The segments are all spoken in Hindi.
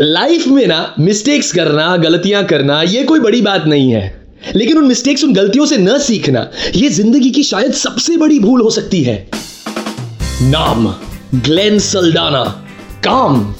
लाइफ में ना मिस्टेक्स करना, गलतियाँ करना, ये कोई बड़ी बात नहीं है। लेकिन उन मिस्टेक्स उन गलतियों से न सीखना, ये ज़िंदगी की शायद सबसे बड़ी भूल हो सकती है। नाम, ग्लेन सल्डाना। काम,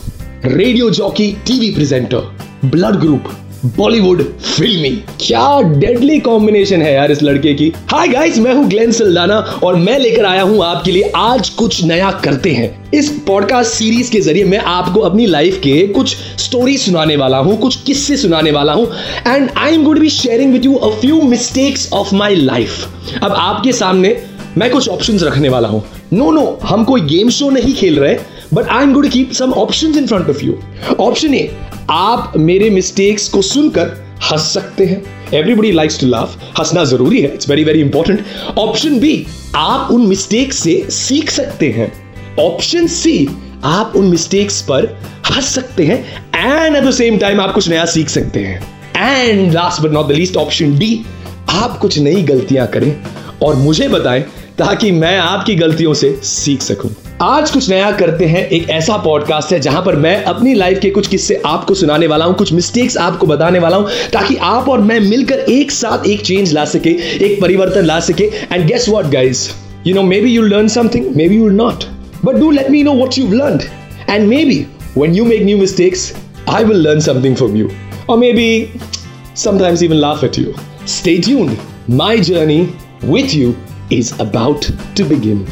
radio jockey TV presenter blood group. Bollywood फिल्मी क्या डेडली कॉम्बिनेशन है यार इस लड़के की। हाय गाइस मैं हूँ ग्लेन सल्डाना और मैं लेकर आया हूँ आपके लिए आज कुछ नया करते हैं। इस पॉडकास्ट सीरीज़ के ज़रिए मैं आपको अपनी लाइफ के कुछ स्टोरी सुनाने वाला हूँ, कुछ किस्से सुनाने वाला हूँ। And I am good be sharing with you a few mistakes of my life अब आपके सामने मैं कुछ ऑप्शंस रखने वाला हूँ। नो नो हम कोई गेम शो नहीं खेल रहे but I am good keep some options in front of you option A आप मेरे मिस्टेक्स को सुनकर हंस सकते हैं। एवरीबडी लाइक्स टू लाफ हंसना ज़रूरी है। It's very very important option B आप उन मिस्टेक्स से सीख सकते हैं। ऑप्शन सी आप उन मिस्टेक्स पर हंस सकते हैं। And at the same time आप कुछ नया सीख सकते हैं। And last but not the least option D आप कुछ नई गलतियाँ करें। और मुझे बताएँ ताकि मैं आपकी गलतियों से सीख सकूँ आज कुछ नया करते हैं एक ऐसा पॉडकास्ट है जहाँ पर मैं अपनी लाइफ के कुछ किस्से आपको सुनाने वाला हूँ कुछ मिस्टेक्स आपको बताने वाला हूँ ताकि आप और मैं मिलकर एक साथ एक चेंज ला सके एक परिवर्तन ला सके and guess what guys you know maybe you learn something maybe you not but do let me know what you learn and maybe when you make new mistakes, I will learn something from you. Or maybe sometimes even laugh at you. Stay tuned. My journey with you is about to begin.